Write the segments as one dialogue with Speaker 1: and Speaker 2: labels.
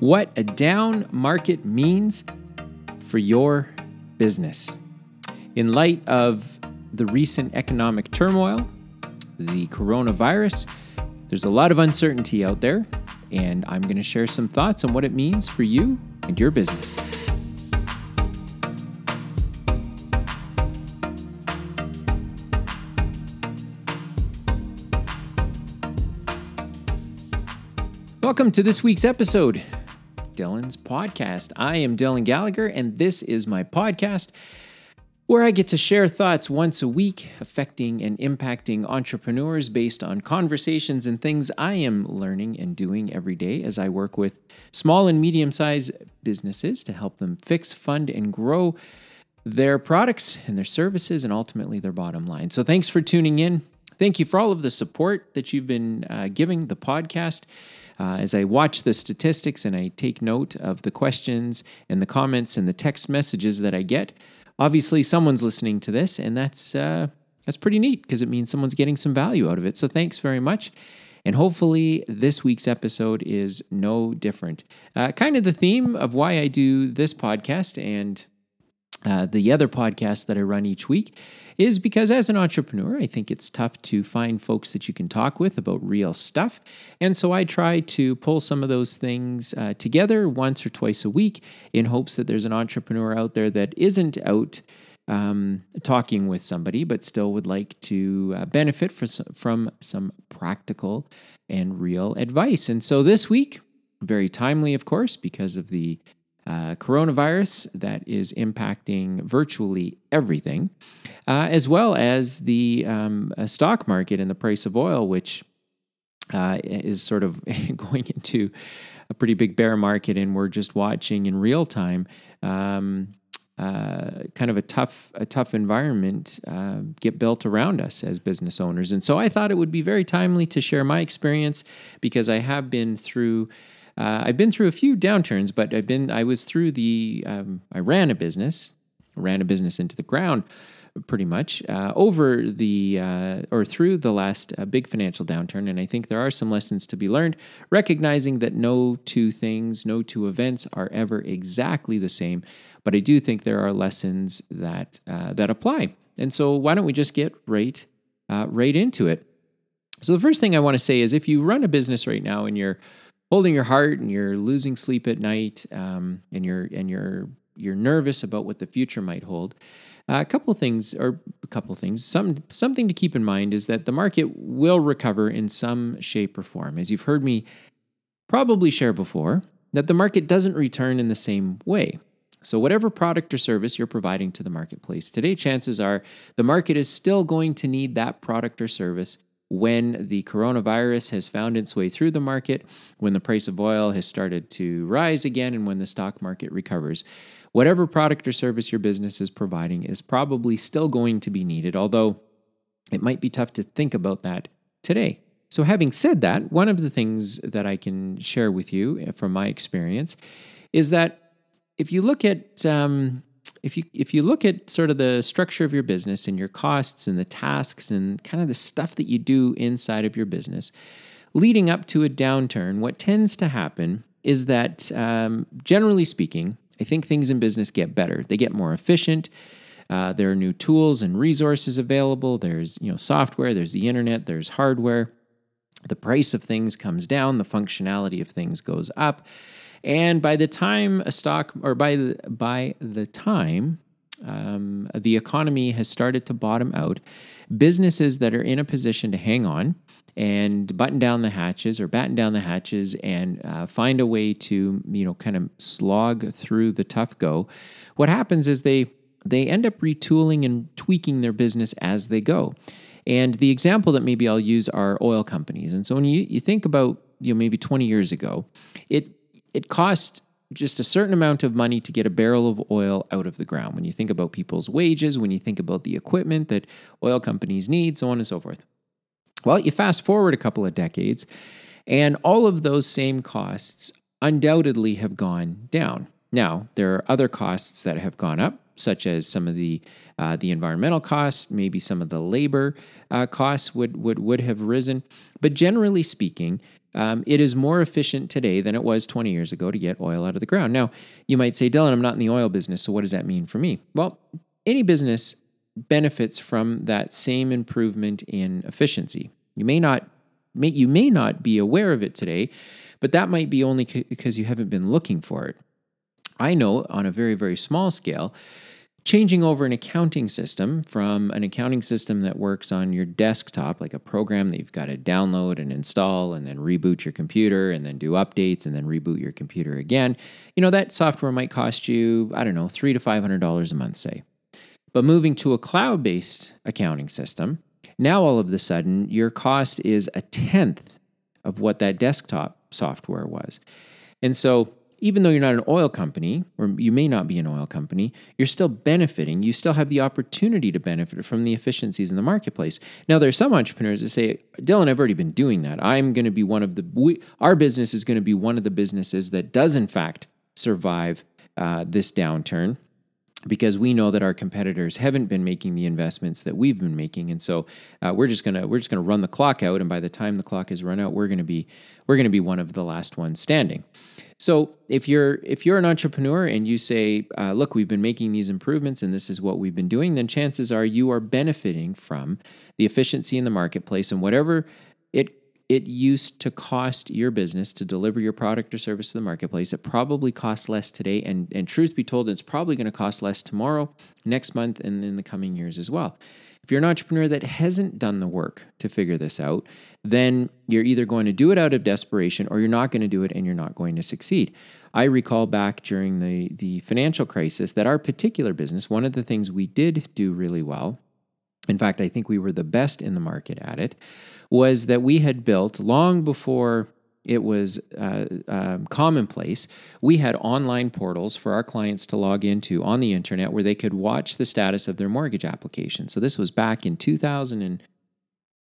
Speaker 1: what a down market means for your business. In light of the recent economic turmoil, the coronavirus, there's a lot of uncertainty out there, and I'm going to share some thoughts on what it means for you and your business. Welcome to this week's episode, Dylan's podcast. I am Dylan Gallagher, and this is my podcast where I get to share thoughts once a week affecting and impacting entrepreneurs based on conversations and things I am learning and doing every day as I work with small and medium sized businesses to help them fix, fund, and grow their products and their services and ultimately their bottom line. So, thanks for tuning in. Thank you for all of the support that you've been uh, giving the podcast uh, as I watch the statistics and I take note of the questions and the comments and the text messages that I get, obviously someone's listening to this, and that's uh, that's pretty neat because it means someone's getting some value out of it. So thanks very much. And hopefully, this week's episode is no different. Uh, kind of the theme of why I do this podcast and uh, the other podcast that I run each week is because as an entrepreneur, I think it's tough to find folks that you can talk with about real stuff. And so I try to pull some of those things uh, together once or twice a week in hopes that there's an entrepreneur out there that isn't out. Um, talking with somebody, but still would like to uh, benefit from some practical and real advice. And so this week, very timely, of course, because of the uh, coronavirus that is impacting virtually everything, uh, as well as the um, stock market and the price of oil, which uh, is sort of going into a pretty big bear market, and we're just watching in real time. Um, uh, kind of a tough, a tough environment uh, get built around us as business owners, and so I thought it would be very timely to share my experience because I have been through uh, I've been through a few downturns, but I've been I was through the um, I ran a business, ran a business into the ground, pretty much uh, over the uh, or through the last uh, big financial downturn, and I think there are some lessons to be learned. Recognizing that no two things, no two events are ever exactly the same, but I do think there are lessons that uh, that apply. And so, why don't we just get right uh, right into it? So the first thing I want to say is, if you run a business right now and you're holding your heart and you're losing sleep at night um, and you're and you're you're nervous about what the future might hold. Uh, a couple of things, or a couple of things, some, something to keep in mind is that the market will recover in some shape or form. As you've heard me probably share before, that the market doesn't return in the same way. So, whatever product or service you're providing to the marketplace today, chances are the market is still going to need that product or service when the coronavirus has found its way through the market, when the price of oil has started to rise again, and when the stock market recovers. Whatever product or service your business is providing is probably still going to be needed, although it might be tough to think about that today. So, having said that, one of the things that I can share with you from my experience is that if you look at um, if you if you look at sort of the structure of your business and your costs and the tasks and kind of the stuff that you do inside of your business, leading up to a downturn, what tends to happen is that um, generally speaking, I think things in business get better. They get more efficient. Uh, there are new tools and resources available. There's you know software. There's the internet. There's hardware. The price of things comes down. The functionality of things goes up. And by the time a stock, or by the, by the time um, the economy has started to bottom out, businesses that are in a position to hang on and button down the hatches or batten down the hatches and uh, find a way to you know kind of slog through the tough go what happens is they they end up retooling and tweaking their business as they go. And the example that maybe i'll use are oil companies. And so when you, you think about you know maybe 20 years ago it it costs just a certain amount of money to get a barrel of oil out of the ground. When you think about people's wages, when you think about the equipment that oil companies need, so on and so forth. Well, you fast forward a couple of decades, and all of those same costs undoubtedly have gone down. Now, there are other costs that have gone up. such as some of the uh, the environmental costs, maybe some of the labor uh, costs would, would would have risen. But generally speaking, um, it is more efficient today than it was 20 years ago to get oil out of the ground. Now, you might say, Dylan, I'm not in the oil business, so what does that mean for me? Well, any business benefits from that same improvement in efficiency. You may not may, you may not be aware of it today, but that might be only c- because you haven't been looking for it. I know on a very very small scale changing over an accounting system from an accounting system that works on your desktop, like a program that you've got to download and install and then reboot your computer and then do updates and then reboot your computer again, you know, that software might cost you, I don't know, three to $500 a month, say. But moving to a cloud based accounting system, now all of a sudden your cost is a tenth of what that desktop software was. And so even though you're not an oil company, or you may not be an oil company, you're still benefiting. You still have the opportunity to benefit from the efficiencies in the marketplace. Now, there are some entrepreneurs that say, Dylan, I've already been doing that. I'm going to be one of the, we, our business is going to be one of the businesses that does, in fact, survive uh, this downturn because we know that our competitors haven't been making the investments that we've been making and so uh, we're just gonna we're just gonna run the clock out and by the time the clock is run out we're gonna be we're gonna be one of the last ones standing so if you're if you're an entrepreneur and you say, uh, "Look, we've been making these improvements, and this is what we've been doing," then chances are you are benefiting from the efficiency in the marketplace and whatever it it used to cost your business to deliver your product or service to the marketplace. It probably costs less today, and and truth be told, it's probably going to cost less tomorrow, next month, and in the coming years as well. If you're an entrepreneur that hasn't done the work to figure this out, then you're either going to do it out of desperation or you're not going to do it and you're not going to succeed. I recall back during the, the financial crisis that our particular business, one of the things we did do really well, in fact, I think we were the best in the market at it, was that we had built long before it was uh, um, commonplace. We had online portals for our clients to log into on the internet where they could watch the status of their mortgage application. So this was back in 2000 and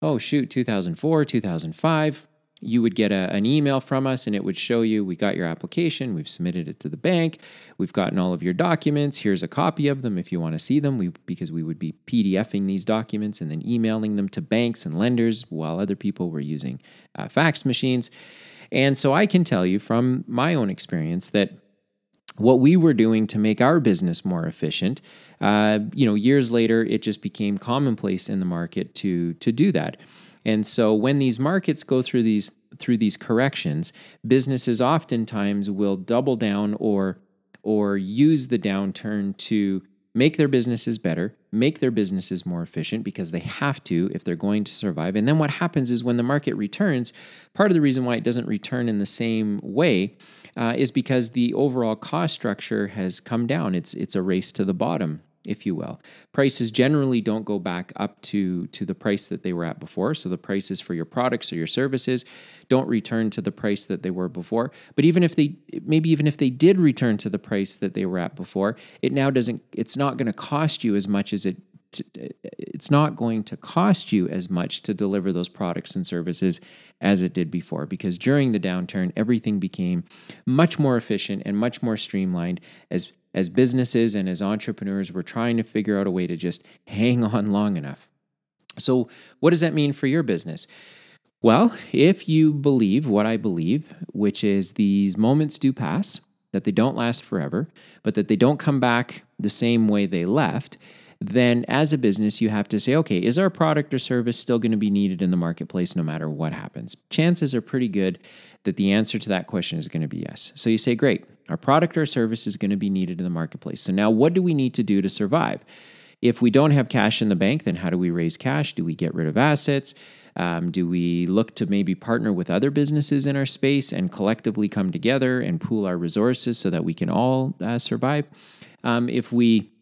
Speaker 1: oh shoot, 2004, 2005. You would get a, an email from us and it would show you we got your application, we've submitted it to the bank, we've gotten all of your documents. Here's a copy of them if you want to see them. We because we would be PDFing these documents and then emailing them to banks and lenders while other people were using uh, fax machines. And so I can tell you from my own experience that what we were doing to make our business more efficient, uh, you know, years later, it just became commonplace in the market to to do that. And so when these markets go through these through these corrections, businesses oftentimes will double down or or use the downturn to make their businesses better, make their businesses more efficient because they have to if they're going to survive. And then what happens is when the market returns, part of the reason why it doesn't return in the same way uh, is because the overall cost structure has come down. It's it's a race to the bottom if you will. Prices generally don't go back up to, to the price that they were at before. So the prices for your products or your services don't return to the price that they were before. But even if they, maybe even if they did return to the price that they were at before, it now doesn't, it's not going to cost you as much as it it's not going to cost you as much to deliver those products and services as it did before because during the downturn everything became much more efficient and much more streamlined as as businesses and as entrepreneurs, we're trying to figure out a way to just hang on long enough. So, what does that mean for your business? Well, if you believe what I believe, which is these moments do pass, that they don't last forever, but that they don't come back the same way they left, then as a business, you have to say, okay, is our product or service still going to be needed in the marketplace no matter what happens? Chances are pretty good that the answer to that question is going to be yes. So you say, great, our product or service is going to be needed in the marketplace. So now what do we need to do to survive? If we don't have cash in the bank, then how do we raise cash? Do we get rid of assets? Um, do we look to maybe partner with other businesses in our space and collectively come together and pool our resources so that we can all uh, survive? Um, if we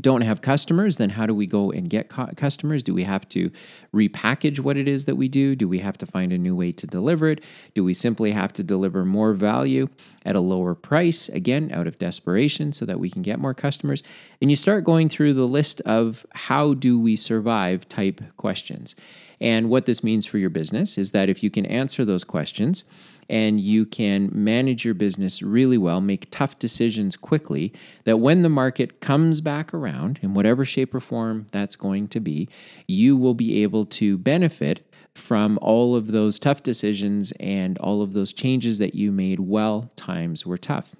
Speaker 1: don't have customers, then how do we go and get customers? Do we have to repackage what it is that we do? Do we have to find a new way to deliver it? Do we simply have to deliver more value at a lower price, again, out of desperation, so that we can get more customers? And you start going through the list of how do we survive type questions. And what this means for your business is that if you can answer those questions and you can manage your business really well, make tough decisions quickly, that when the market comes back around, in whatever shape or form that's going to be, you will be able to benefit from all of those tough decisions and all of those changes that you made while times were tough.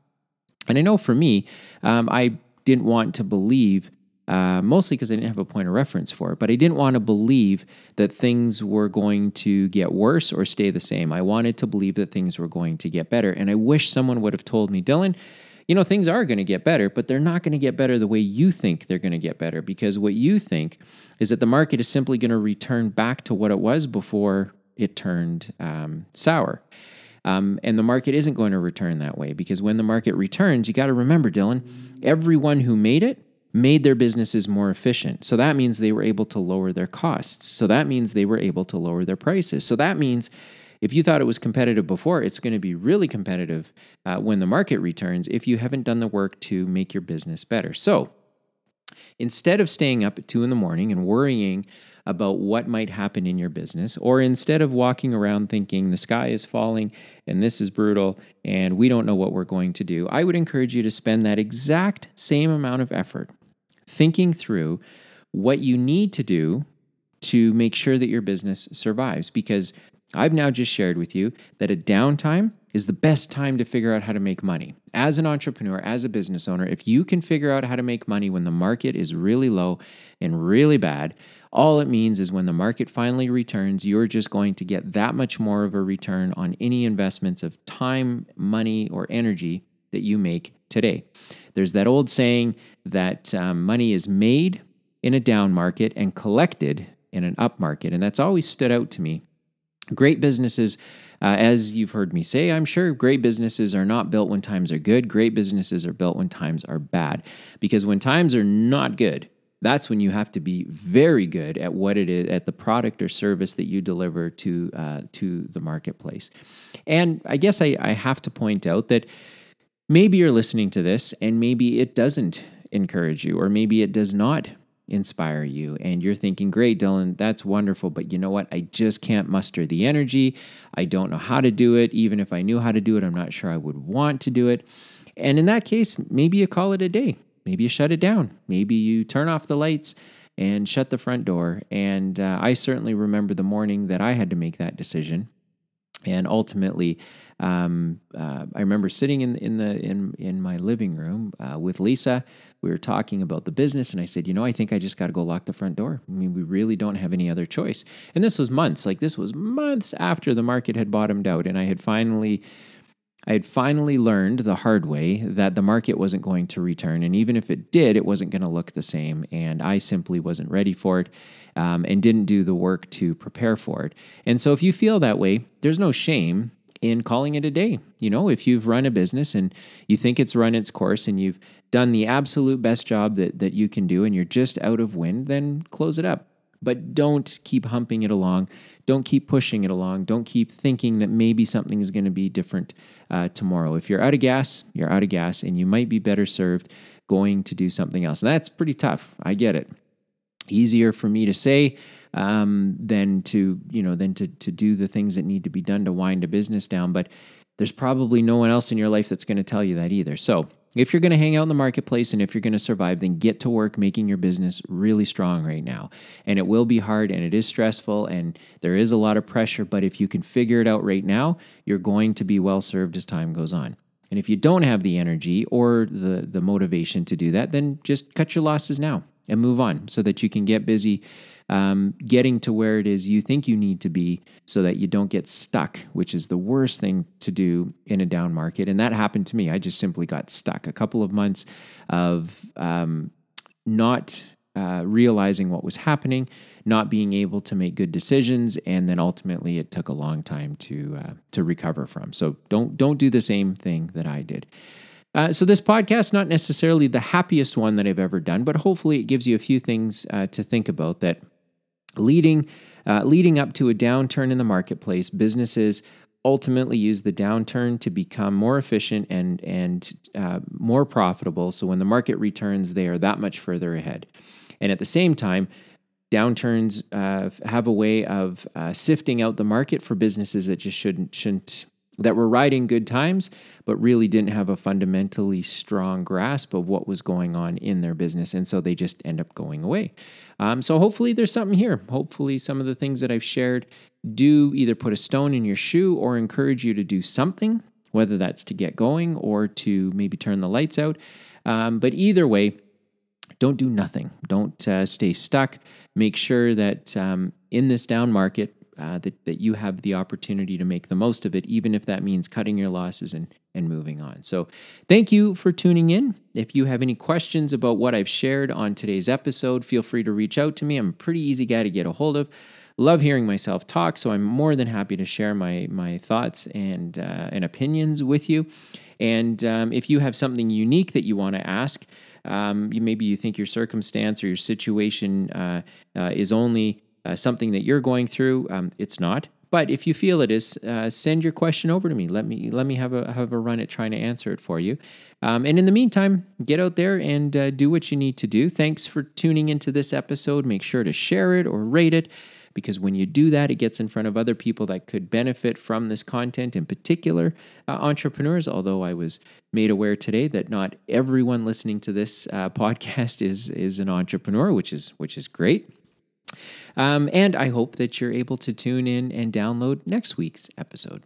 Speaker 1: And I know for me, um, I didn't want to believe uh, mostly because I didn't have a point of reference for it. But I didn't want to believe that things were going to get worse or stay the same. I wanted to believe that things were going to get better. And I wish someone would have told me, Dylan, you know, things are going to get better, but they're not going to get better the way you think they're going to get better because what you think is that the market is simply going to return back to what it was before it turned um, sour. Um, and the market isn't going to return that way because when the market returns, you got to remember, Dylan, everyone who made it made their businesses more efficient. So that means they were able to lower their costs. So that means they were able to lower their prices. So that means if you thought it was competitive before, it's going to be really competitive uh, when the market returns if you haven't done the work to make your business better. So instead of staying up at two in the morning and worrying about what might happen in your business, or instead of walking around thinking the sky is falling and this is brutal and we don't know what we're going to do, I would encourage you to spend that exact same amount of effort thinking through what you need to do to make sure that your business survives. Because I've now just shared with you that a downtime is the best time to figure out how to make money. As an entrepreneur, as a business owner, if you can figure out how to make money when the market is really low and really bad, all it means is when the market finally returns, you're just going to get that much more of a return on any investments of time, money, or energy that you make today. There's that old saying that um, money is made in a down market and collected in an up market. And that's always stood out to me. Great businesses, uh, as you've heard me say, I'm sure great businesses are not built when times are good. Great businesses are built when times are bad. Because when times are not good, that's when you have to be very good at what it is at the product or service that you deliver to uh, to the marketplace and i guess I, I have to point out that maybe you're listening to this and maybe it doesn't encourage you, or maybe it does not inspire you. And you're thinking, great, Dylan, that's wonderful. But you know what? I just can't muster the energy. I don't know how to do it. Even if I knew how to do it, I'm not sure I would want to do it. And in that case, maybe you call it a day. Maybe you shut it down. Maybe you turn off the lights and shut the front door. And uh, I certainly remember the morning that I had to make that decision. And ultimately, um, uh, I remember sitting in in the in in my living room uh, with Lisa. We were talking about the business, and I said, you know, I think I just got to go lock the front door. I mean, we really don't have any other choice. And this was months, like this was months after the market had bottomed out, and I had finally. I had finally learned the hard way that the market wasn't going to return. And even if it did, it wasn't going to look the same. And I simply wasn't ready for it um, and didn't do the work to prepare for it. And so if you feel that way, there's no shame in calling it a day. You know, if you've run a business and you think it's run its course and you've done the absolute best job that, that you can do and you're just out of wind, then close it up. But don't keep humping it along. Don't keep pushing it along. Don't keep thinking that maybe something is going to be different uh, tomorrow. If you're out of gas, you're out of gas, and you might be better served going to do something else. And that's pretty tough. I get it. Easier for me to say um, than to you know than to to do the things that need to be done to wind a business down. But there's probably no one else in your life that's going to tell you that either. So if you're going to hang out in the marketplace and if you're going to survive, then get to work making your business really strong right now. And it will be hard and it is stressful and there is a lot of pressure. But if you can figure it out right now, you're going to be well served as time goes on. And if you don't have the energy or the, the motivation to do that, then just cut your losses now and move on so that you can get busy um, getting to where it is you think you need to be so that you don't get stuck, which is the worst thing to do in a down market. And that happened to me. I just simply got stuck. A couple of months of um, not uh, realizing what was happening, not being able to make good decisions, and then ultimately it took a long time to uh, to recover from. So don't don't do the same thing that I did. Uh, so this podcast not necessarily the happiest one that I've ever done, but hopefully it gives you a few things uh, to think about that leading uh, leading up to a downturn in the marketplace, businesses ultimately use the downturn to become more efficient and and uh, more profitable. So when the market returns, they are that much further ahead. And at the same time, downturns uh, have a way of sifting out the market for businesses that just shouldn't shouldn't that were riding good times, but really didn't have a fundamentally strong grasp of what was going on in their business. And so they just end up going away. Um, so hopefully there's something here. Hopefully, some of the things that I've shared do either put a stone in your shoe or encourage you to do something, whether that's to get going or to maybe turn the lights out. Um, but either way, don't do nothing. Don't uh, stay stuck. Make sure that um, in this down market, uh, that, that you have the opportunity to make the most of it, even if that means cutting your losses and, and moving on. So, thank you for tuning in. If you have any questions about what I've shared on today's episode, feel free to reach out to me. I'm a pretty easy guy to get a hold of. Love hearing myself talk, so I'm more than happy to share my my thoughts and uh, and opinions with you. And um, if you have something unique that you want to ask, um, you, maybe you think your circumstance or your situation uh, uh, is only uh, something that you're going through. Um, it's not. But if you feel it is, uh, send your question over to me. Let me let me have a have a run at trying to answer it for you. Um, and in the meantime, get out there and uh, do what you need to do. Thanks for tuning into this episode. Make sure to share it or rate it because when you do that, it gets in front of other people that could benefit from this content, in particular uh, entrepreneurs. Although I was made aware today that not everyone listening to this uh, podcast is is an entrepreneur, which is which is great. Um, and I hope that you're able to tune in and download next week's episode.